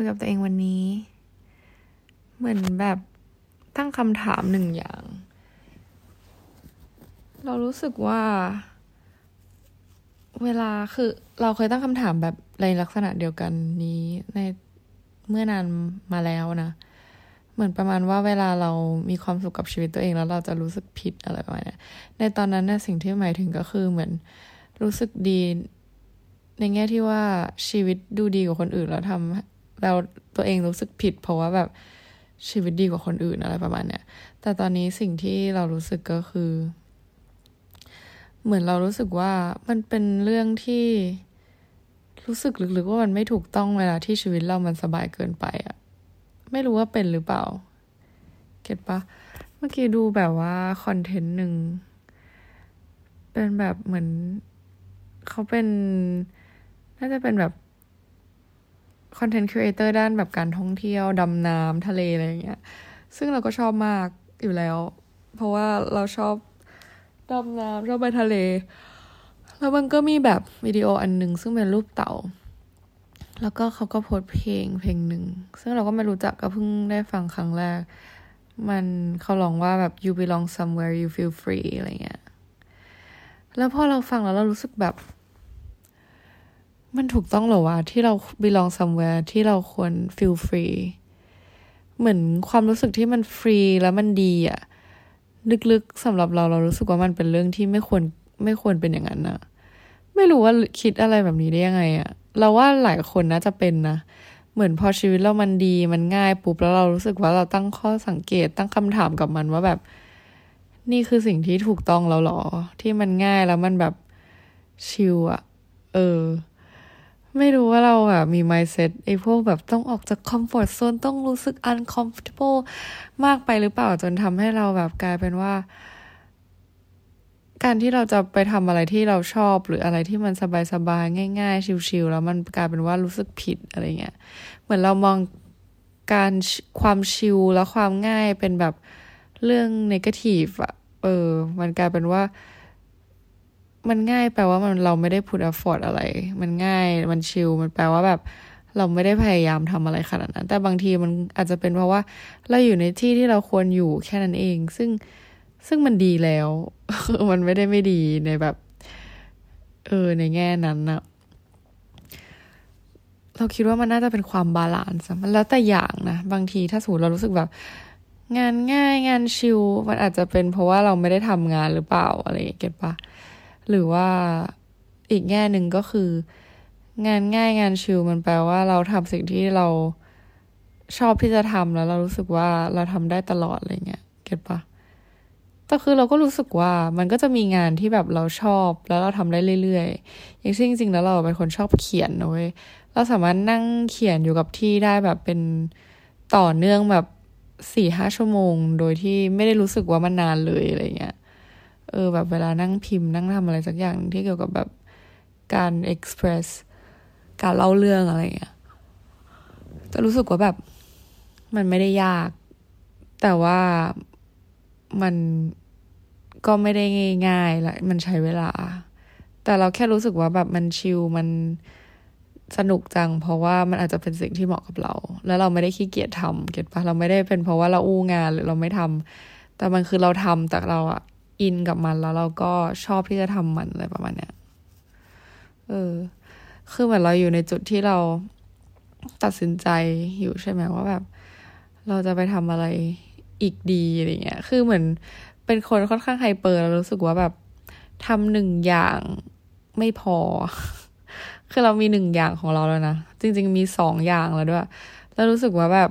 คุยกับตัวเองวันนี้ เหมือนแบบตั้งคำถามหนึ่งอย่าง เรารู้สึกว่า เวลาคือเราเคยตั้งคำถามแบบในลักษณะเดียวกันนี้ในเมื่อนานมาแล้วนะ เหมือนประมาณว่าเวลาเรามีความสุขกับชีวิตตัวเองแล้วเราจะรู้สึกผิดอะไรประมาณนี้ในตอนนั้นนะสิ่งที่หมายถึงก็คือเหมือนรู้สึกดีในแง่ที่ว่าชีวิตดูดีกว่าคนอื่นแล้วทำ เราตัวเองรู้สึกผิด เพราะว่าแบบชีวิตดีกว่าคนอื่นอะไรประมาณเนี้ย แต่ตอนนี้สิ่งที่เรารู้สึกก็คือ เหมือนเรารู้สึกว่ามันเป็นเรื่องที่รู้สึกลึกๆว่ามันไม่ถูกต้องเวลาที่ชีวิตเรามันสบายเกินไปอะไม่รู้ว่าเป็นหรือเปล่า เก็ตปะเมื่อกี้ดูแบบว่าคอนเทนต์หนึ่งเป็นแบบเหมือนเขาเป็นน่าจะเป็นแบบ คอนเทนต์ครีเอเตอร์ด้านแบบการท่องเที่ยว ดำน้ำทะเลอะไรอย่างเงี้ย ซึ่งเราก็ชอบมากอยู่แล้ว เพราะว่าเราชอบดำน้ำชอบไปทะเล แล้วมันก็มีแบบวิดีโออันหนึ่งซึ่งเป็นรูปเต่า แล้วก็เขาก็โพสเพลงเพลงหนึ่ง ซึ่งเราก็ไม่รู้จักก็เพิ่งได้ฟังครั้งแรก มันเขาร้องว่าแบบ you belong somewhere you feel free อะไรเงี้ย แล้วพอเราฟังแล้วเรารู้สึกแบบ มันถูกต้องเหรอวะที่เรา belong somewhere ที่เราควร feel free เหมือนความรู้สึกที่มันฟรีแล้วมันดีอะลึกๆสำหรับเราเรารู้สึกว่ามันเป็นเรื่องที่ไม่ควรไม่ควรเป็นอย่างนั้นนะไม่รู้ว่าคิดอะไรแบบนี้ได้ยังไงอะเราว่าหลายคนน่าจะเป็นนะเหมือนพอชีวิตเรามันดีมันง่ายปุ๊บแล้วเรารู้สึกว่าเราตั้งข้อสังเกตตั้งคำถามกับมันว่าแบบ นี่คือสิ่งที่ถูกต้องแล้วหรอ ที่มันง่ายแล้วมันแบบชิลอะเออ ไม่รู้ว่าเราแบบมี mindset ไอ้พวกแบบต้องออกจาก comfort zone ต้องรู้สึก uncomfortable มากไปหรือเปล่าจนทำให้เราแบบกลายเป็นว่า การที่เราจะไปทำอะไรที่เราชอบ หรืออะไรที่มันสบายๆง่าย ๆ ชิวๆแล้วมันกลายเป็นว่ารู้สึกผิดอะไรเงี้ยเหมือนเรามองการความชิลและความง่ายเป็นแบบเรื่อง negative อะเออ มันกลายเป็นว่า มันง่ายแปลว่ามันเราไม่ได้พุทอฟอร์ดอะไร มันง่ายมันชิลมันแปลว่าแบบ เราไม่ได้พยายามทำอะไรขนาดนั้น แต่บางทีมันอาจจะเป็นเพราะว่า เราอยู่ในที่ที่เราควรอยู่แค่นั้นเอง ซึ่งซึ่งมันดีแล้ว มันไม่ได้ไม่ดีในแบบ เออ ในแง่นั้นนะเราคิดว่ามันน่าจะเป็นความ balance มันแล้วแต่อย่างนะ บางทีถ้าสมมติเรารู้สึกแบบ งานง่ายงาน chill มันอาจจะเป็นเพราะว่าเราไม่ได้ทำงานหรือเปล่าอะไร get ปะ หรือว่าอีกแง่หนึ่งก็คือ งานง่ายงาน chill มันแปลว่าเราทำสิ่งที่เราชอบที่จะทำแล้วเรารู้สึกว่าเราทำได้ตลอดอะไรเงี้ยเก็ตปะแต่คือเราก็รู้สึกว่ามันก็จะมีงานที่แบบเราชอบแล้วเราทำได้เรื่อยๆ อย่างเช่นจริงๆแล้วเราเป็นคนชอบเขียนนะเว้ยเราสามารถนั่งเขียนอยู่กับที่ได้แบบเป็นต่อเนื่องแบบสี่ห้าชั่วโมง โดยที่ไม่ได้รู้สึกว่ามันนานเลยอะไรเงี้ย เออแบบเวลานั่งพิมพ์นั่งทำอะไรสักอย่างที่เกี่ยวกับแบบการเอ็กซ์เพรสการเล่าเรื่องอะไรเงี้ยจะรู้สึกว่าแบบ มันไม่ได้ยาก แต่ว่ามันก็ไม่ได้ง่ายๆและมันใช้เวลา แต่เราแค่รู้สึกว่าแบบมันชิลมันสนุกจัง เพราะว่ามันอาจจะเป็นสิ่งที่เหมาะกับเรา แล้วเราไม่ได้ขี้เกียจทำเก็ตปะเราไม่ได้เป็นเพราะว่าเราอู้งานหรือเราไม่ทำแต่มันคือเราทำแต่เราอะ อินกับมันแล้วเราก็ชอบที่จะทำมันอะไรประมาณเนี้ย เออ คือเหมือนเราอยู่ในจุดที่เราตัดสินใจอยู่ใช่ไหมว่าแบบ เราจะไปทำอะไรอีกดีอะไรเงี้ย คือเหมือนเป็นคนค่อนข้างไฮเปอร์เรารู้สึกว่าแบบทำหนึ่งอย่างไม่พอ คือเรามีหนึ่งอย่างของเราแล้วนะ จริง ๆ มีสองอย่างแล้วด้วย แล้วรู้สึกว่าแบบ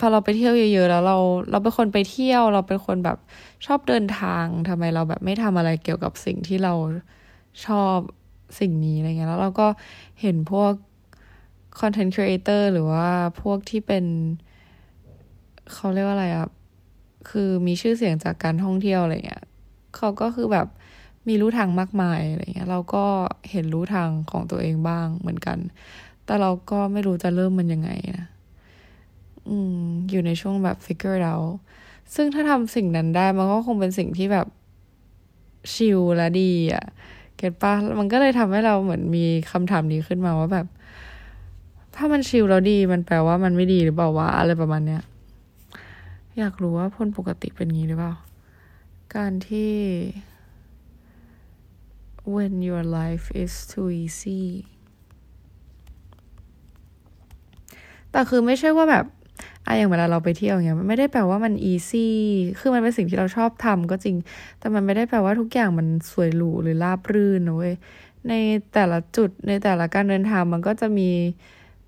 พอเราไปเที่ยวเยอะๆแล้วเราเราเป็นคนไปเที่ยว เราเป็นคนแบบชอบเดินทางทำไมเราแบบไม่ทำอะไรเกี่ยวกับสิ่งที่เราชอบสิ่งนี้อะไรเงี้ยแล้วเราก็เห็นพวกคอนเทนต์ครีเอเตอร์หรือว่าพวกที่เป็น เขาเรียกว่าอะไรอะคือมีชื่อเสียงจากการท่องเที่ยวอะไรเงี้ยเขาก็คือแบบมีรู้ทางมากมายอะไรเงี้ย เราก็เห็นรู้ทางของตัวเองบ้างเหมือนกัน แต่เราก็ไม่รู้จะเริ่มมันยังไงนะ อืม อยู่ในช่วงแบบ figure out ซึ่งถ้าทำสิ่งนั้นได้ มันก็คงเป็นสิ่งที่แบบชิลและดีอะ่ะ เก็ตปะมันก็เลยทำให้เราเหมือนมีคำถามนี้ขึ้นมาว่าแบบ ถ้ามันชิลแล้วดี มันแปลว่ามันไม่ดีหรือเปล่าวะอะไรประมาณเนี้ย อยากรู้ว่าคนปกติเป็นงี้หรือเปล่า การที่ when your life is too easy แต่คือไม่ใช่ว่าแบบ อะอย่างเวลาเราไปเที่ยวเงี้ยมันไม่ได้แปลว่ามัน easy คือมันเป็นสิ่งที่เราชอบทำก็จริง แต่มันไม่ได้แปลว่าทุกอย่างมันสวยหรูหรือราบรื่นนะเว้ยในแต่ละจุดในแต่ละการเดินทางมันก็จะมี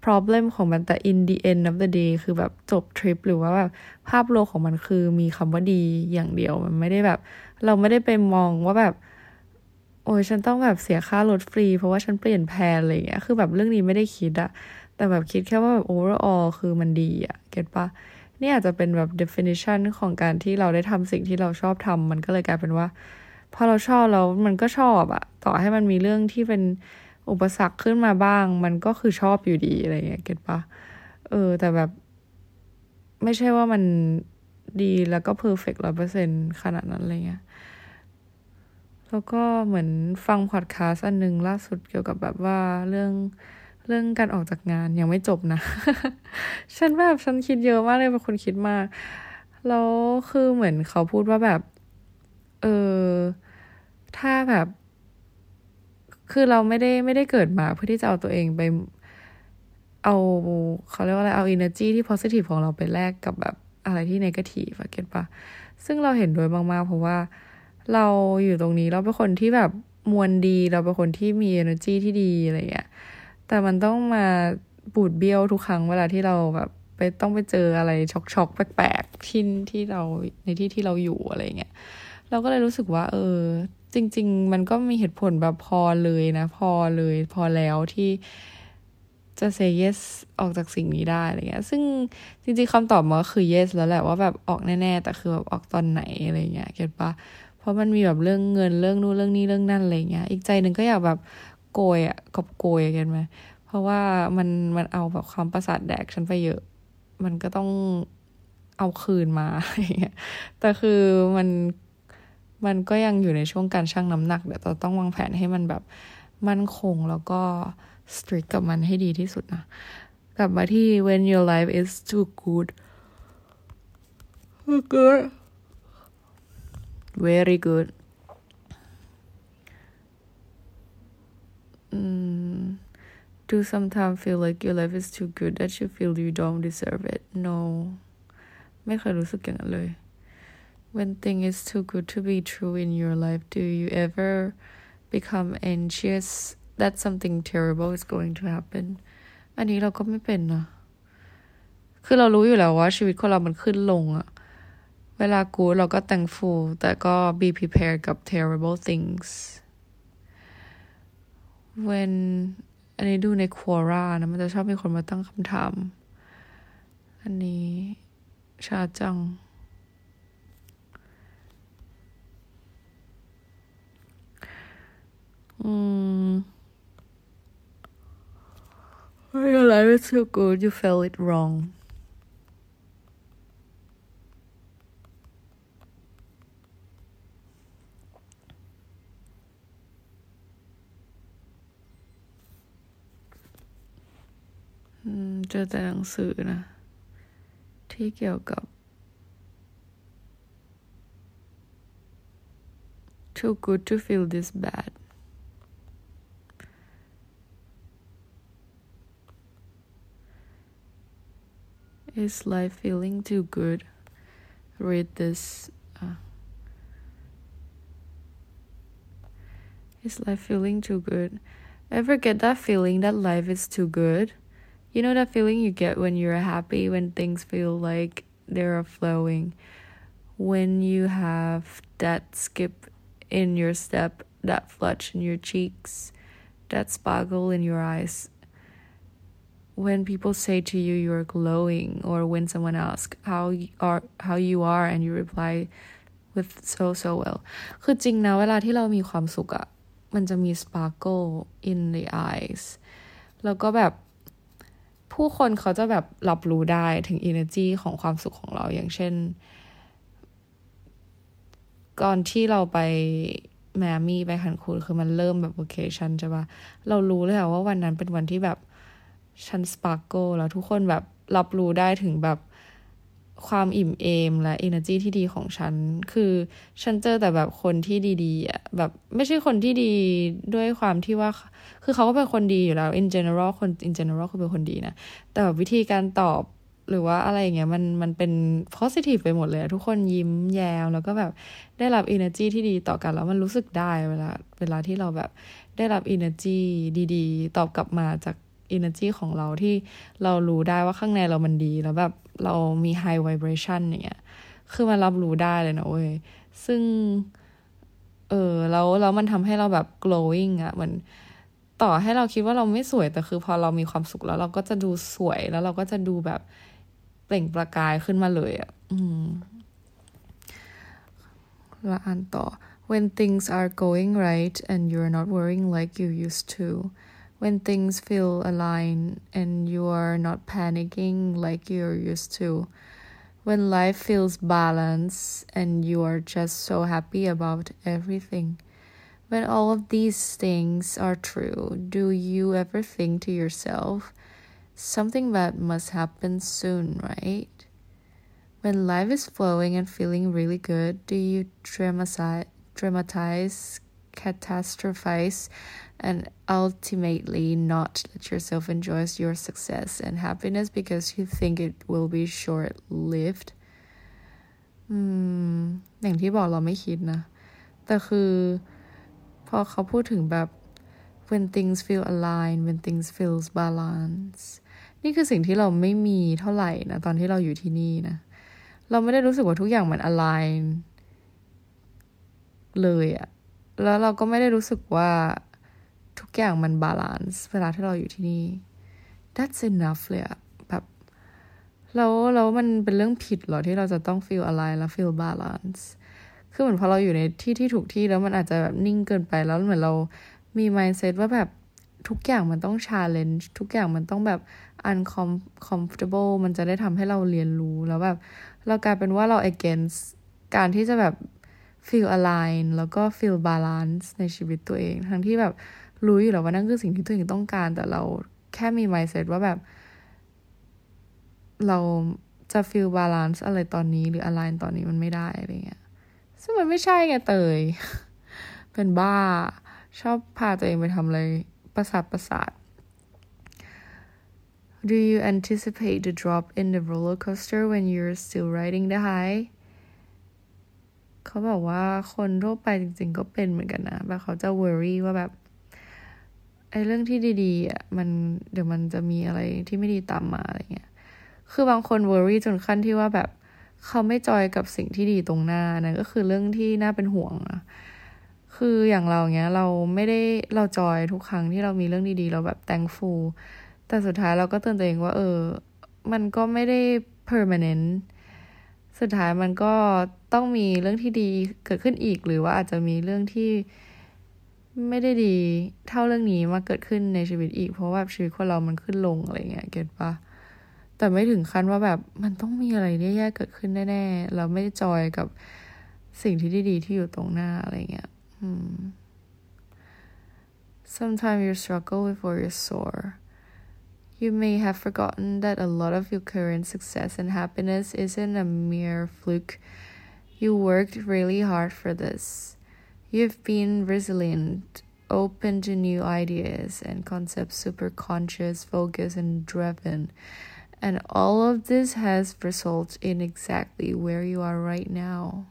problem ของมันแต่ in the end of the day คือแบบจบทริปหรือว่าแบบภาพรวมของมันคือมีคำว่าดีอย่างเดียวมันไม่ได้แบบ เราไม่ได้ไปมองว่าแบบ โอ้ยฉันต้องแบบเสียค่ารถฟรี เพราะว่าฉันเปลี่ยน plan อะไรเงี้ยคือแบบเรื่องนี้ไม่ได้คิดอะ แต่แบบคิดแค่ว่าแบบ overall คือมันดีอะ get ปะนี่อาจจะเป็นแบบ definition ของการที่เราได้ทำสิ่งที่เราชอบทำมันก็เลยกลายเป็นว่าพอเราชอบแล้วมันก็ชอบอะต่อให้มันมีเรื่องที่เป็นอุปสรรคขึ้นมาบ้าง มันก็คือชอบอยู่ดีอะไรเงี้ย get ปะเออ แต่แบบ ไม่ใช่ว่ามันดีแล้วก็ perfect ร้อยเปอร์เซ็นต์ขนาดนั้นอะไรเงี้ยแล้วก็เหมือนฟังพอดแคสต์อันหนึ่งล่าสุดเกี่ยวกับแบบว่าเรื่อง เรื่องการออกจากงานยังไม่จบนะ ฉันแบบฉันคิดเยอะมากเลยเป็นคนคิดมาก แล้วคือเหมือนเขาพูดว่าแบบ เออ ถ้าแบบ คือเราไม่ได้ไม่ได้เกิดมาเพื่อที่จะเอาตัวเองไป เอาเขาเรียกว่าอะไรเอา energy ที่ positive ของเราไปแลกกับแบบอะไรที่ negative get ปะซึ่งเราเห็นด้วยมากๆ เพราะว่าเราอยู่ตรงนี้เราเป็นคนที่แบบมวลดี เราเป็นคนที่มี energy ที่ดีอะไรเงี้ย แต่มันต้องมาบูดเบี้ยวทุกครั้งเวลาที่เราแบบไปต้องไปเจออะไรช็อกๆแปลกๆที่ที่เราในที่ที่เราอยู่อะไรเงี้ยเราก็เลยรู้สึกว่า เออ จริง ๆ มันก็มีเหตุผลแบบพอเลยนะ พอเลยพอแล้วที่จะ say yes ออกจากสิ่งนี้ได้อะไรเงี้ย ซึ่งจริงๆคำตอบมันก็คือ yes แล้วแหละว่าแบบออกแน่ๆ แต่คือแบบออกตอนไหนอะไรเงี้ยเก็ตปะเพราะมันมีแบบเรื่องเงินเรื่องนู้นเรื่องนี้เรื่องนั่นอะไรเงี้ย อีกใจหนึ่งก็อยากแบบ โกยอะกอบโกยกันไหมเพราะว่ามันมันเอาแบบความประสาทแดกฉันไปเยอะ มันก็ต้องเอาคืนมาอย่างเงี้ยแต่คือมันมันก็ยังอยู่ในช่วงการชั่งน้ำหนักเดี๋ยวเราต้องวางแผนให้มันแบบมั่นคงแล้วก็สตรีทกับมันให้ดีที่สุดนะ กลับมาที่ when your life is too good good very good mm, do sometimes feel like your life is too good that you feel you don't deserve it? No. when thing is too good to be true in your life do you ever become anxious that something terrible is going to happen? อันนี้เราก็ไม่เป็นนะคือเรารู้อยู่แล้วว่าชีวิตคนเรามันขึ้นลงอะเวลากูเราก็ thankful แต่ก็ be prepared กับ terrible things when อันนี้ดูในควอร่านะ มันจะชอบมีคนมาตั้งคำถาม อันนี้ชาจัง อืม Your life it's so good you felt it wrong เจอแต่หนังสือนะ ที่เกี่ยวกับ too good to feel this bad is life feeling too good read this uh, is life feeling too good ever get that feeling that life is too good you know that feeling you get when you're happy, when things feel like they're flowing, when you have that skip in your step, that flush in your cheeks, that sparkle in your eyes. When people say to you you're glowing, or when someone asks how you are how you are and you reply with so so well คือจริงนะเวลาที่เรามีความสุขอะมันจะมี sparkle in the eyes แล้วก็แบบ ผู้คนเขาจะแบบรับรู้ได้ถึง energy ของความสุขของเราอย่างเช่น ก่อนที่เราไปแมมี่ไปคันคูนคือมันเริ่มแบบโอเคชันใช่ปะเรารู้เลยว่าวันนั้นเป็นวันที่แบบฉันสปาร์โกแล้วทุกคนแบบรับรู้ได้ถึงแบบ ความอิ่มเอมและ energy ที่ดีของฉัน คือฉันเจอแต่แบบคนที่ดีๆอะแบบไม่ใช่คนที่ดีด้วยความที่ว่า คือเขาก็เป็นคนดีอยู่แล้ว in general คน in general คือเป็นคนดีนะ แต่แบบวิธีการตอบหรือว่าอะไรอย่างเงี้ยมันมันเป็น positive ไปหมดเลย ทุกคนยิ้มแย้มแล้วก็แบบได้รับ energy ที่ดีต่อกันแล้วมันรู้สึกได้เวลาเวลาที่เราแบบได้รับ energy ดีๆ ตอบกลับมาจาก energy ของเราที่เรารู้ได้ว่าข้างในเรามันดีแล้วแบบ เรามี high vibration อย่างเงี้ย คือมันรับรู้ได้เลยนะเว้ย ซึ่ง เออแล้วแล้วมันทำให้เราแบบ glowing อะเหมือนต่อให้เราคิดว่าเราไม่สวยแต่คือพอเรามีความสุขแล้วเราก็จะดูสวยแล้วเราก็จะดูแบบเปล่งประกายขึ้นมาเลยอะอืมละอ่านต่อ when things are going right and you're not worrying like you used to when things feel aligned and you are not panicking like you're used to, when life feels balanced and you are just so happy about everything. When all of these things are true, do you ever think to yourself, something bad must happen soon, right? When life is flowing and feeling really good, do you dramatize, dramatize catastrophize and ultimately not let yourself enjoy your success and happiness because you think it will be short lived อืมอย่างที่บอกเราไม่คิดนะ แต่คือพอเขาพูดถึงแบบ when things feel aligned when things feels balance นี่คือสิ่งที่เราไม่มีเท่าไหร่นะ ตอนที่เราอยู่ที่นี่นะ เราไม่ได้รู้สึกว่าทุกอย่างมัน align เลยอะ แล้วเราก็ไม่ได้รู้สึกว่าทุกอย่างมัน balance เวลาที่เราอยู่ที่นี่ that's enough เลยอะแบบแล้วแล้วมันเป็นเรื่องผิดหรอที่เราจะต้อง feel อะไรแล้ว feel balance คือเหมือนพอเราอยู่ในที่ที่ถูกที่แล้วมันอาจจะแบบนิ่งเกินไปแล้วเหมือนเรามี mindset ว่าแบบทุกอย่างมันต้อง challenge ทุกอย่างมันต้องแบบ uncomfortable มันจะได้ทำให้เราเรียนรู้แล้วแบบเรากลายเป็นว่าเรา against การที่จะแบบ feel align แล้วก็ feel balance ในชีวิตตัวเอง ทั้งที่แบบรู้อยู่แล้วว่านั่นคือสิ่งที่ตัวเองต้องการ แต่เราแค่มี mindset ว่าแบบ เราจะ feel balance อะไรตอนนี้หรือ align ตอนนี้มันไม่ได้อะไรเงี้ย ซึ่งมันไม่ใช่ไงเตย เป็นบ้า ชอบพาตัวเองไปทำอะไร ประสาทประสาท Do you anticipate the drop in the roller coaster when you're still riding the high เขาบอกว่าคนทั่วไปจริง ๆ ก็เป็นเหมือนกันนะแบบเขาจะ worry ว่าแบบไอ้เรื่องที่ดีๆอะมันเดี๋ยวมันจะมีอะไรที่ไม่ดีตามมาอะไรเงี้ย คือบางคน worry จนขั้นที่ว่าแบบเขาไม่จอยกับสิ่งที่ดีตรงหน้านะก็คือเรื่องที่น่าเป็นห่วงอะคืออย่างเราเงี้ยเราไม่ได้เราจอยทุกครั้งที่เรามีเรื่องดีๆ เราแบบ thankful แต่สุดท้ายเราก็เตือนตัวเองว่า เออ มันก็ไม่ได้ permanent สุดท้ายมันก็ต้องมีเรื่องที่ดีเกิดขึ้นอีก หรือว่าอาจจะมีเรื่องที่ไม่ได้ดีเท่าเรื่องนี้มาเกิดขึ้นในชีวิตอีก เพราะว่าชีวิตคนเรามันขึ้นลงอะไรเงี้ยเก็ตปะแต่ไม่ถึงขั้นว่าแบบมันต้องมีอะไรแย่ๆเกิดขึ้นแน่ๆเราไม่จอยกับสิ่งที่ดีๆที่อยู่ตรงหน้าอะไรเงี้ย Sometimes you struggle before you're sore You may have forgotten that a lot of your current success and happiness isn't a mere fluke. You worked really hard for this. You've been resilient, open to new ideas and concepts, super conscious, focused, and driven. And all of this has resulted in exactly where you are right now.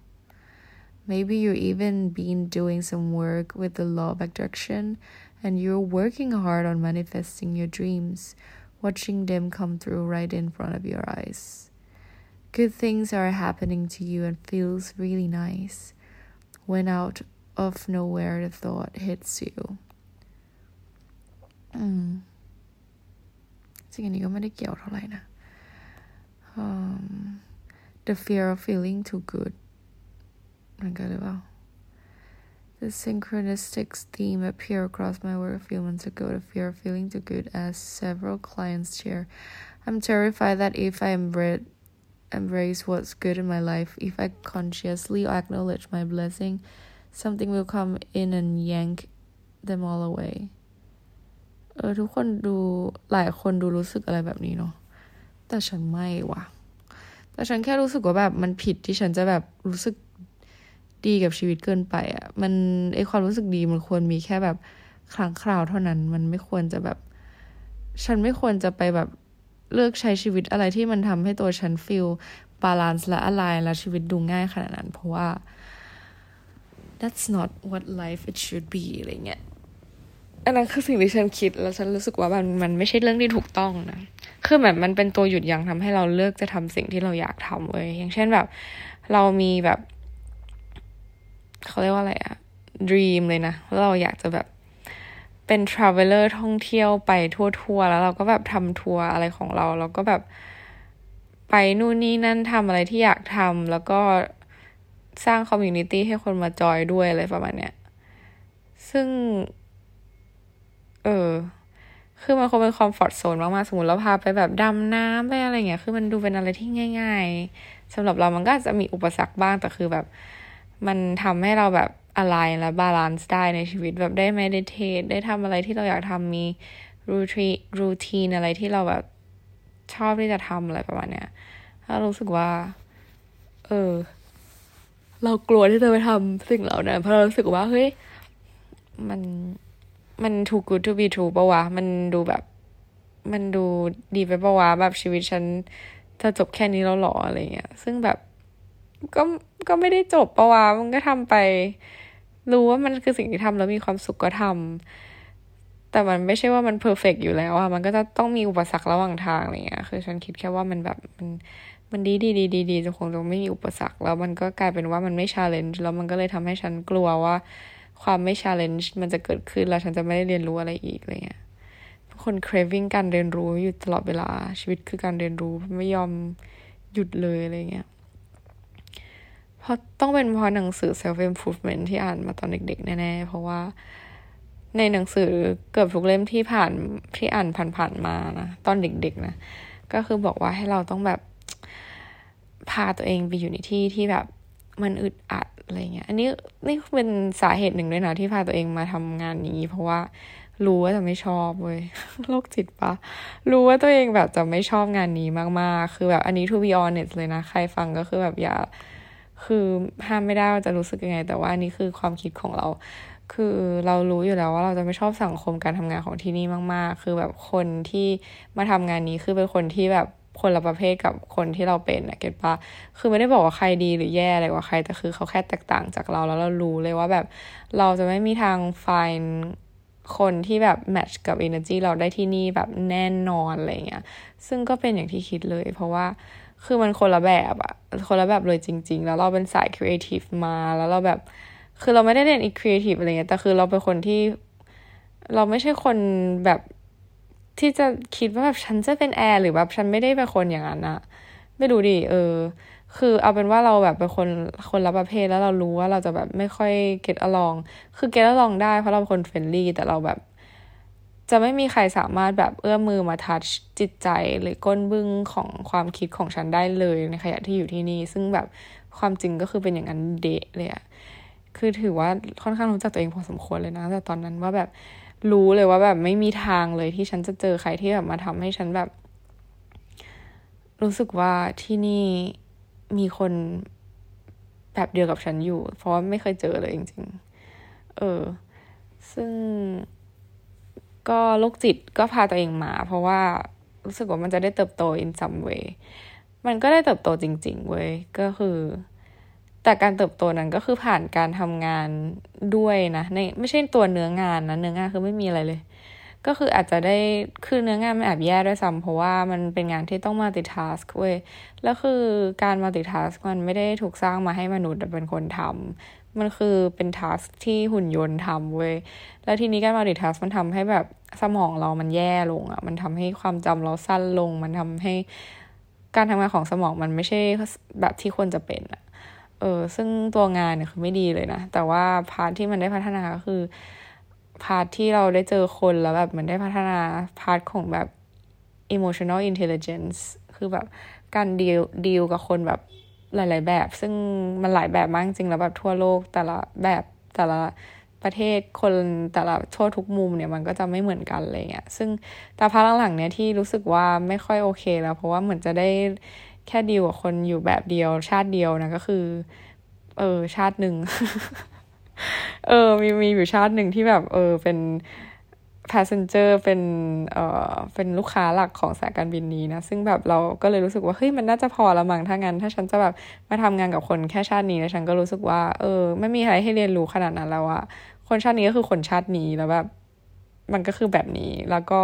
Maybe you've even been doing some work with the law of attraction and you're working hard on manifesting your dreams watching them come through right in front of your eyes. Good things are happening to you and feels really nice when out of nowhere the thought hits you อืมสิ่งอันนี้ก็ไม่ได้เกี่ยวเท่าไหร่นะ um, the fear of feeling too good มันก็หรือเปล่า the synchronicistics theme appeared across my work a few months ago. The fear of feeling too good, as several clients share. I'm terrified that if I embrace what's good in my life, if I consciously acknowledge my blessing, something will come in and yank them all away. เออ ทุกคนดูหลายคนดูรู้สึกอะไรแบบนี้เนาะแต่ฉันไม่ว่ะ แต่ฉันแค่รู้สึกว่าแบบมันผิดที่ฉันจะแบบรู้สึก ดีกับชีวิตเกินไปอะ่ะ มันไอความรู้สึกดีมันควรมีแค่แบบครั้งคราวเท่านั้น มันไม่ควรจะแบบ ฉันไม่ควรจะไปแบบเลือกใช้ชีวิตอะไรที่มันทำให้ตัวฉัน feel balance และ align และชีวิตดูง่ายขนาดนั้น เพราะว่า that's not what life it should be อะไรเงี้ยอันนั้นคือสิ่งที่ฉันคิด แล้วฉันรู้สึกว่ามันมันไม่ใช่เรื่องที่ถูกต้องนะคือแบบมันเป็นตัวหยุดยั้งทำให้เราเลือกจะทำสิ่งที่เราอยากทำเว้ยอย่างเช่นแบบ เรามีแบบ เขาเรียกว่าอะไรอะ dream เลยนะว่าเราอยากจะแบบเป็น traveler ท่องเที่ยวไปทั่วๆ แล้วเราก็แบบทำทัวร์อะไรของเรา เราก็แบบไปนู่นนี่นั่นทำอะไรที่อยากทำแล้วก็สร้าง community ให้คนมาจอยด้วยอะไรประมาณเนี้ย ซึ่ง เออ คือมันคงเป็น comfort zone มากๆ สมมติเราพาไปแบบดำน้ำไปอะไรเงี้ย คือมันดูเป็นอะไรที่ง่าย ๆสำหรับเรามันก็จะมีอุปสรรคบ้าง แต่คือแบบ มันทำให้เราแบบอะไรและ balance ได้ในชีวิตแบบได้ meditate ได้ทำอะไรที่เราอยากทำมี routi routine อะไรที่เราแบบชอบที่จะทำอะไรประมาณเนี้ยถ้ารู้สึกว่า เออ เรากลัวที่จะไปทำสิ่งเหล่านั้นเพราะเรารู้สึกว่าเฮ้ยมันมัน too good to be true ปะวะ มันดูแบบ มันดูดีไปปะวะแบบชีวิตฉันจะจบแค่นี้แล้วหรออะไรเงี้ย ซึ่งแบบ ก็ก็ไม่ได้จบปะวะมันก็ทำไป รู้ว่ามันคือสิ่งที่ทำแล้วมีความสุขก็ทำแต่มันไม่ใช่ว่ามัน perfect อยู่แล้วอะมันก็จะต้องมีอุปสรรคระหว่างทางอะไรเงี้ยคือฉันคิดแค่ว่ามันแบบมันมันดีดีดีดีดีจะคงจะไม่มีอุปสรรค แล้วมันก็กลายเป็นว่ามันไม่ challenge แล้วมันก็เลยทำให้ฉันกลัวว่า ความไม่ชาเลนจ์มันจะเกิดขึ้นแล้วฉันจะไม่ได้เรียนรู้อะไรอีกอะไรเงี้ยทุกคน craving การเรียนรู้อยู่ตลอดเวลาชีวิตคือการเรียนรู้ไม่ยอมหยุดเลยอะไรเงี้ย ราะต้องเป็นเพราะหนังสือ self improvement ที่อ่านมาตอนเด็กๆ แน่ๆ เพราะว่าในหนังสือเกือบทุกเล่มที่ผ่านที่อ่านผ่านๆมานะตอนเด็กๆนะก็คือบอกว่าให้เราต้องแบบพาตัวเองไปอยู่ในที่ที่แบบมันอึดอัดอะไรเงี้ย อันนี้นี่เป็นสาเหตุหนึ่งด้วยนะที่พาตัวเองมาทำงานนี้ เพราะว่ารู้ว่าจะไม่ชอบเว้ยโรคจิตปะรู้ว่าตัวเองแบบจะไม่ชอบงานนี้มากๆ คือแบบอันนี้ to be honest เลยนะ ใครฟังก็คือแบบอย่า คือห้ามไม่ได้ว่าจะรู้สึกยังไง แต่ว่านนี้คือความคิดของเรา คือเรารู้อยู่แล้วว่าเราจะไม่ชอบสังคมการทำงานของที่นี่มาก ๆ คือแบบคนที่มาทำงานนี้คือเป็นคนที่แบบคนละประเภทกับคนที่เราเป็นอะ get ปะคือไม่ได้บอกว่าใครดีหรือแย่อะไรกว่าใคร แต่คือเขาแค่แตกต่างจากเราแล้วเรารู้เลยว่าแบบเราจะไม่มีทาง find คนที่แบบ match กับ energy เราได้ที่นี่แบบแน่นอนอะไรเงี้ย ซึ่งก็เป็นอย่างที่คิดเลย เพราะว่า คือมันคนละแบบอะคนละแบบเลยจริง ๆ แล้วเราเป็นสายครีเอทีฟมาแล้วเราแบบ คือเราไม่ได้เรียนอีกครีเอทีฟอะไรเงี้ยแต่คือเราเป็นคนที่เราไม่ใช่คนแบบที่จะคิดว่าแบบฉันจะเป็นแอร์หรือแบบฉันไม่ได้เป็นคนอย่างนั้นอะไม่รู้ดิเออ คือเอาเป็นว่าเราแบบเป็นคนคนละประเภทแล้วเรารู้ว่าเราจะแบบไม่ค่อย get along คือ get along ได้เพราะเราเป็นคน friendly แต่เราแบบ จะไม่มีใครสามารถแบบเอื้อมมือมา touch จิตใจหรือก้นบึ้งของความคิดของฉันได้เลยในขณะที่อยู่ที่นี่ ซึ่งแบบความจริงก็คือเป็นอย่างนั้นเดะเลยอะคือถือว่าค่อนข้างรู้จักตัวเองพอสมควรเลยนะ แต่ตอนนั้นว่าแบบรู้เลยว่าแบบไม่มีทางเลยที่ฉันจะเจอใครที่แบบมาทำให้ฉันแบบ รู้สึกว่าที่นี่มีคนแบบเดียวกับฉันอยู่ เพราะว่าไม่เคยเจอเลยจริง ๆ เออ ซึ่ง ก็โรคจิตก็พาตัวเองมา เพราะว่ารู้สึกว่ามันจะได้เติบโต in some way มันก็ได้เติบโตจริง ๆ เว้ย ก็คือ แต่การเติบโตนั้นก็คือผ่านการทำงานด้วยนะในไม่ใช่ตัวเนื้องานนะ เนื้องานคือไม่มีอะไรเลย ก็คืออาจจะได้ คือเนื้องานมันแอบแย่ด้วยซ้ำเพราะว่ามันเป็นงานที่ต้อง multitask เว้ย แล้วคือการ multitask มันไม่ได้ถูกสร้างมาให้มนุษย์เป็นคนทำ มันคือเป็น task ที่หุ่นยนต์ทำเว้ย แล้วทีนี้การ multitask มันทำให้แบบสมองเรามันแย่ลงอะ่ะ มันทำให้ความจำเราสั้นลง มันทำให้การทำงานของสมองมันไม่ใช่แบบที่ควรจะเป็นอะเออ ซึ่งตัวงานเนี่ยคือไม่ดีเลยนะ แต่ว่า part ที่มันได้พัฒนาก็คือ part ที่เราได้เจอคนแล้วแบบมันได้พัฒนา part ของแบบ emotional intelligence คือแบบการ deal deal กับคนแบบ หลาย ๆ แบบ ซึ่งมันหลายแบบมากจริงแล้วแบบทั่วโลกแต่ละแบบแต่ละประเทศคนแต่ละทั่วทุกมุมเนี่ยมันก็จะไม่เหมือนกันอะไรเงี้ยซึ่งแต่พักหลังๆเนี่ยที่รู้สึกว่าไม่ค่อยโอเคแล้ว เพราะว่าเหมือนจะได้แค่ดีวกับคนอยู่แบบเดียว ชาติเดียวนะก็คือ เออชาติหนึ่งเออมีมีอยู่ชาติหนึ่งที่แบบ เออเป็น passenger เป็นเอ่อเป็นลูกค้าหลักของสายการบินนี้นะ ซึ่งแบบเราก็เลยรู้สึกว่าเฮ้ยมันน่าจะพอละมั้งถ้างั้น ถ้าฉันจะแบบมาทำงานกับคนแค่ชาตินี้แล้วฉันก็รู้สึกว่าเออไม่มีอะไรให้เรียนรู้ขนาดนั้นแล้วอะคนชาตินี้ก็คือคนชาตินี้แล้วแบบมันก็คือแบบนี้แล้วก็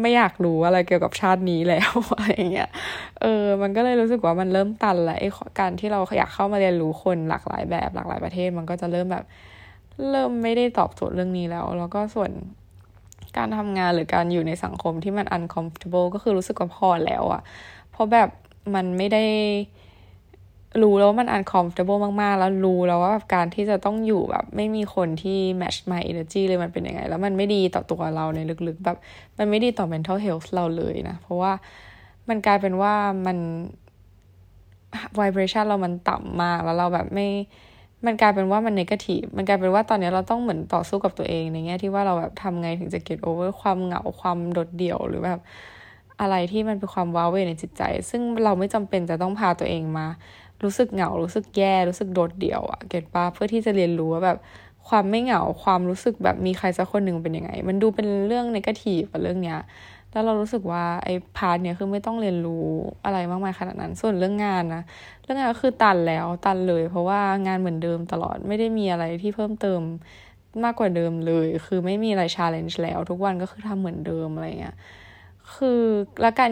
ไม่อยากรู้อะไรเกี่ยวกับชาตินี้แล้วอะไรเงี้ย เออ มันก็เลยรู้สึกว่ามันเริ่มตันแล้วไอ้การที่เราอยากเข้ามาเรียนรู้คนหลากหลายแบบหลากหลายประเทศ มันก็จะเริ่มแบบ เริ่มไม่ได้ตอบโจทย์เรื่องนี้แล้ว แล้วก็ส่วน การทำงานหรือการอยู่ในสังคมที่มัน uncomfortable ก็คือรู้สึกว่าพอแล้วอะเพราะแบบมันไม่ได้รู้แล้วว่ามัน uncomfortable มากๆ แล้วรู้แล้วว่าแบบการที่จะต้องอยู่แบบไม่มีคนที่ match my energy เลยมันเป็นยังไง แล้วมันไม่ดีต่อตัวเราในลึกๆ แบบ มันไม่ดีต่อ mental health เราเลยนะ เพราะว่ามันกลายเป็นว่ามัน vibration เรามันต่ำมากแล้วเราแบบไม่ มันกลายเป็นว่ามันเนกาทีฟมันกลายเป็นว่าตอนนี้เราต้องเหมือนต่อสู้กับตัวเองในแง่ที่ว่าเราแบบทำไงถึงจะ get over ความเหงาความโดดเดี่ยวหรือแบบอะไรที่มันเป็นความว้าเหว่ในจิตใจ ซึ่งเราไม่จำเป็นจะต้องพาตัวเองมา รู้สึกเหงา รู้สึกแย่ รู้สึกโดดเดี่ยวอะ get ปะเพื่อที่จะเรียนรู้ว่าแบบความไม่เหงา ความรู้สึกแบบมีใครสักคนหนึ่งเป็นยังไง มันดูเป็นเรื่อง negative เรื่องเนี้ย แล้วเรารู้สึกว่าไอ้ part เนี้ยคือไม่ต้องเรียนรู้อะไรมากมายขนาดนั้น ส่วนเรื่องงานนะ เรื่องงานก็คือตันแล้วตันเลย เพราะว่างานเหมือนเดิมตลอดไม่ได้มีอะไรที่เพิ่มเติมมากกว่าเดิมเลย คือไม่มีอะไร challenge แล้ว ทุกวันก็คือทำเหมือนเดิมอะไรเงี้ยคือแล้วกัน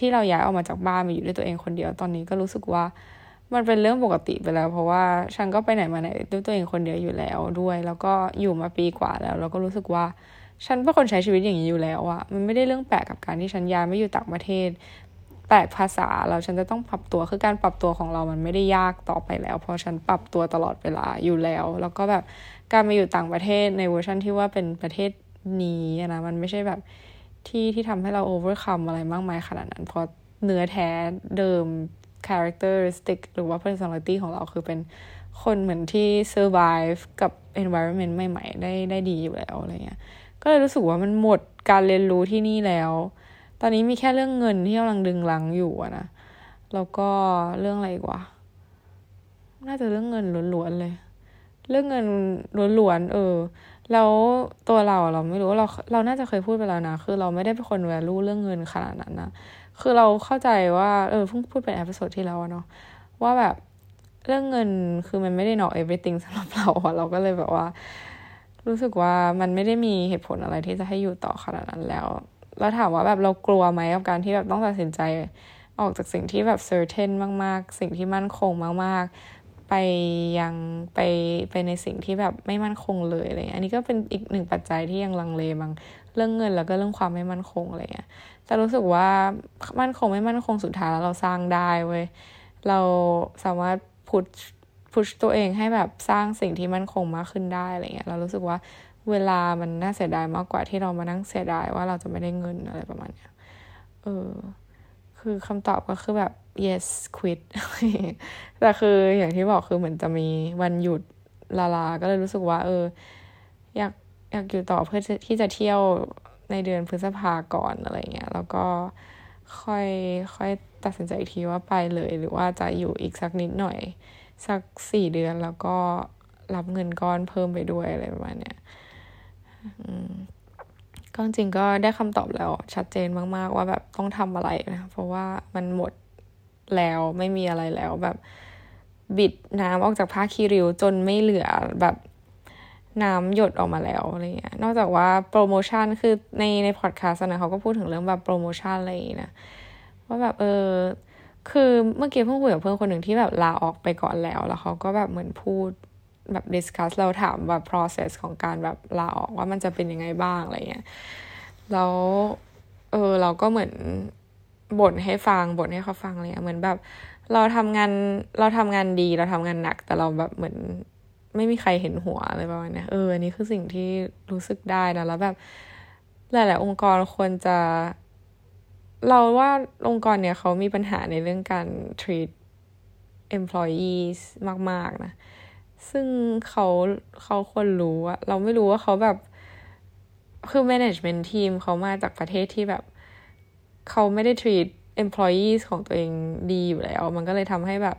ที่เราย้ายออกมาจากบ้านมาอยู่ด้วยตัวเองคนเดียวตอนนี้ก็รู้สึกว่ามันเป็นเรื่องปกติไปแล้ว เพราะว่าฉันก็ไปไหนมาไหนด้วยตัวเองคนเดียวอยู่แล้วด้วย แล้วก็อยู่มาปีกว่าแล้ว แล้วก็รู้สึกว่า ฉันเป็นคนใช้ชีวิตอย่างนี้อยู่แล้วอะมันไม่ได้เรื่องแปลกกับการที่ฉันย้ายไม่อยู่ต่างประเทศแปลกภาษาเราฉันจะต้องปรับตัวคือการปรับตัวของเรามันไม่ได้ยากต่อไปแล้ว เพราะฉันปรับตัวตลอดเวลาอยู่แล้ว แล้วก็แบบการมาอยู่ต่างประเทศในเวอร์ชันที่ว่าเป็นประเทศนี้นะมันไม่ใช่แบบที่ที่ทำให้เราโอเวอร์คัมอะไรมากมายขนาดนั้น เพราะเนื้อแท้เดิม characteristic หรือว่า personality ของเราคือเป็นคนเหมือนที่ survive กับ environment ใหม่ ๆ ได้ได้ดีอยู่แล้วอะไรเงี้ย ก็เลยรู้สึกว่ามันหมดการเรียนรู้ที่นี่แล้ว ตอนนี้มีแค่เรื่องเงินที่กำลังดึงลังอยู่นะ แล้วก็เรื่องอะไรกว่า น่าจะเรื่องเงินล้วนๆเลย เรื่องเงินล้วนๆเออ แล้วตัวเราเราไม่รู้เราเราน่าจะเคยพูดไปแล้วนะ คือเราไม่ได้เป็นคน value เรื่องเงินขนาดนั้นนะ คือเราเข้าใจว่าเออเพิ่งพูดเป็น episode ที่แล้วเนาะว่าแบบเรื่องเงินคือมันไม่ได้ not everything สำหรับเราอะเราก็เลยแบบว่า รู้สึกว่ามันไม่ได้มีเหตุผลอะไรที่จะให้อยู่ต่อขนาดนั้นแล้ว แล้วถามว่าแบบเรากลัวไหมกับการที่แบบต้องตัดสินใจออกจากสิ่งที่แบบ certain มาก ๆ สิ่งที่มั่นคงมาก ๆ ไปยังไปไปในสิ่งที่แบบไม่มั่นคงเลยอะไรอันนี้ก็เป็นอีกหนึ่งปัจจัยที่ยังลังเลบางเรื่องเงินแล้วก็เรื่องความไม่มั่นคงอะไรเงี้ย แต่รู้สึกว่ามั่นคงไม่มั่นคงสุดท้ายแล้วเราสร้างได้เว้ย เราสามารถพุช พุชตัวเองให้แบบสร้างสิ่งที่มั่นคงมากขึ้นได้อะไรเงี้ยเรารู้สึกว่าเวลามันน่าเสียดายมากกว่าที่เรามานั่งเสียดายว่าเราจะไม่ได้เงินอะไรประมาณเนี้ยเออคือคำตอบก็คือแบบ yes quit แต่คืออย่างที่บอกคือเหมือนจะมีวันหยุดลาลา ก็เลยรู้สึกว่า เออ อยากอยากอยู่ต่อเพื่อที่จะเที่ยวในเดือนพฤษภาก่อนอะไรเงี้ย แล้วก็ค่อยค่อยตัดสินใจอีกทีว่าไปเลย หรือว่าจะอยู่อีกสักนิดหน่อย สักสี่เดือนแล้วก็รับเงินก้อนเพิ่มไปด้วยอะไรประมาณเนี้ยก็จริงก็ได้คำตอบแล้ว ชัดเจนมาก ๆ ว่าแบบต้องทำอะไรนะ เพราะว่ามันหมดแล้วไม่มีอะไรแล้วแบบบิดน้ำออกจากผ้าคีริวจนไม่เหลือแบบน้ำหยดออกมาแล้วอะไรเงี้ย นอกจากว่าโปรโมชั่นคือในในพอดแคสต์นะเขาก็พูดถึงเรื่องแบบโปรโมชั่นอะไรนะว่าแบบเออ คือเมื่อกี้เพิ่งคุยกับเพื่อนคนหนึ่งที่แบบลาออกไปก่อนแล้ว แล้วเขาก็แบบเหมือนพูดแบบ discuss เราถามแบบ process ของการแบบลาออกว่ามันจะเป็นยังไงบ้างอะไรเงี้ยแล้วเออเราก็เหมือนบ่นให้ฟังบ่นให้เขาฟังเลยเหมือนแบบ เราทำงานเราทำงานดีเราทำงานหนัก แต่เราแบบเหมือนไม่มีใครเห็นหัวอะไรประมาณนี้เอออันนี้คือสิ่งที่รู้สึกได้นะแล้วแบบหลายๆองค์กรควรจะ เราว่าองค์กรเนี่ยเขามีปัญหาในเรื่องการ treat employees มาก ๆ นะ ซึ่งเขาเขาควรรู้อะเราไม่รู้ว่าเขาแบบ คือ management team เขามาจากประเทศที่แบบ เขาไม่ได้ treat employees ของตัวเองดีอยู่แล้ว มันก็เลยทำให้แบบ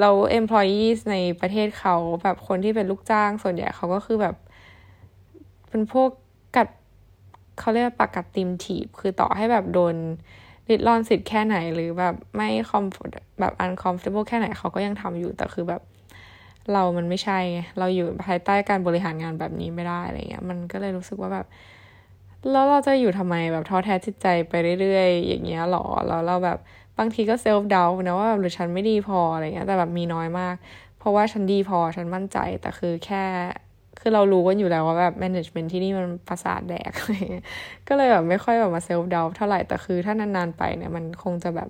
เรา employees ในประเทศเขาแบบคนที่เป็นลูกจ้างส่วนใหญ่เขาก็คือแบบ เป็นพวก เขาเรียกปากกัดติมถีบ คือต่อให้แบบโดนริดรอนสิทธิ์แค่ไหน หรือแบบไม่คอมแบบ uncomfortable แค่ไหนเขาก็ยังทำอยู่ แต่คือแบบเรามันไม่ใช่ไงเราอยู่ภายใต้การบริหารงานแบบนี้ไม่ได้อะไรเงี้ย มันก็เลยรู้สึกว่าแบบ แล้วเราจะอยู่ทำไมแบบท้อแท้จิตใจไปเรื่อยๆ อย่างเงี้ยหรอแล้วเราแบบบางทีก็เซลฟ์ดาวนะว่าแบบหรือฉันไม่ดีพออะไรเงี้ยแต่แบบมีน้อยมาก เพราะว่าฉันดีพอฉันมั่นใจแต่คือแค่ คือเรารู้กันอยู่แล้วว่าแบบแมネจเมนต์ที่นี่มันประสาทแดกอะไรก็เลยแบบไม่ค่อยแบบมา self-doubt เท่าไหร่ แต่คือถ้านานๆไปเนี่ยมันคงจะแบบ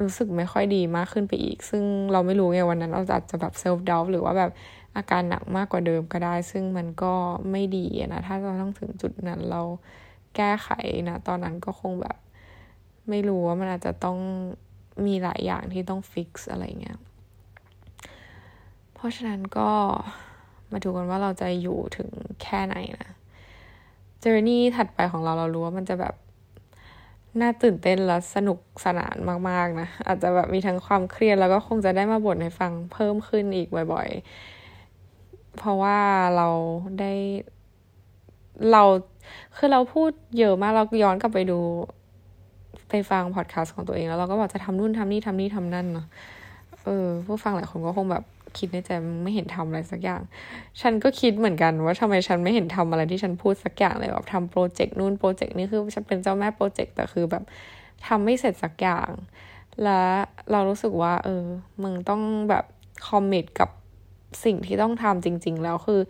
รู้สึกไม่ค่อยดีมากขึ้นไปอีก ซึ่งเราไม่รู้ไงวันนั้นเราอาจจะแบบ self-doubt หรือว่าแบบอาการหนักมากกว่าเดิมก็ได้ ซึ่งมันก็ไม่ดีนะ ถ้าเราต้องถึงจุดนั้นเราแก้ไขนะ ตอนนั้นก็คงแบบ ไม่รู้ว่ามันอาจจะต้องมีหลายอย่างที่ต้อง fix อะไรเงี้ย เพราะฉะนั้นก็ มาดูกันว่าเราจะอยู่ถึงแค่ไหนนะเจอร์นี่ถัดไปของเราเรารู้ว่ามันจะแบบน่าตื่นเต้นและสนุกสนานมากๆนะ อาจจะแบบมีทั้งความเครียดแล้วก็คงจะได้มาบ่นให้ฟังเพิ่มขึ้นอีกบ่อย ๆ เพราะว่าเราได้ เราคือเราพูดเยอะมากเราย้อนกลับไปดู ไปฟังพอดแคสต์ของตัวเองแล้วเราก็บอกจะทำนู่นทำนี่ทำนี่ทำนั่นเนาะเออผู้ฟังหลายคนก็คงแบบ คิดในใจไม่เห็นทำอะไรสักอย่าง ฉันก็คิดเหมือนกันว่าทำไมฉันไม่เห็นทำอะไรที่ฉันพูดสักอย่างเลยแบบทำโปรเจกต์นู่นโปรเจกต์นี้คือฉันเป็นเจ้าแม่โปรเจกต์แต่คือแบบทำไม่เสร็จสักอย่าง และเรารู้สึกว่า เออ มึงต้องแบบ commit กับสิ่งที่ต้องทำจริง ๆ แล้วคือ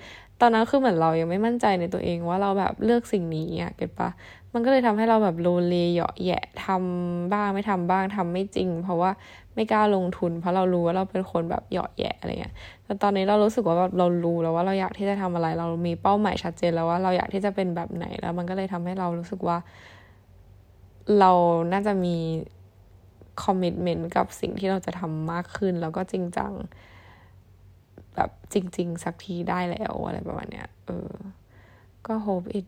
ตอนนั้นคือเหมือนเรายังไม่มั่นใจในตัวเองว่าเราแบบเลือกสิ่งนี้อะ get ปะมันก็เลยทำให้เราแบบโลเลเหยาะแยะทำบ้างไม่ทำบ้างทำไม่จริง เพราะว่า ไม่กล้าลงทุน เพราะเรารู้ว่าเราเป็นคนแบบเหยาะแยะอะไรเงี้ย แต่ตอนนี้เรารู้สึกว่าแบบเรารู้แล้วว่าเราอยากที่จะทำอะไร เรามีเป้าหมายชัดเจนแล้วว่าเราอยากที่จะเป็นแบบไหนแล้ว มันก็เลยทำให้เรารู้สึกว่า เราน่าจะมีคอมมิชเมนต์กับสิ่งที่เราจะทำมากขึ้น แล้วก็จริงจัง แบบจริง ๆ สักทีได้แล้วอะไรประมาณเนี้ยเออก็ hope it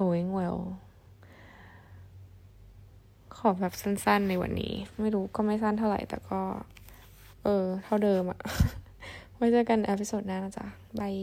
going well อแบบสั้นๆในวันนี้ ไม่รู้ก็ไม่สั้นเท่าไหร่ แต่ก็ เออ เท่าเดิมอะไว้เจอกันอพิโซดหน้านะจ๊ะบาย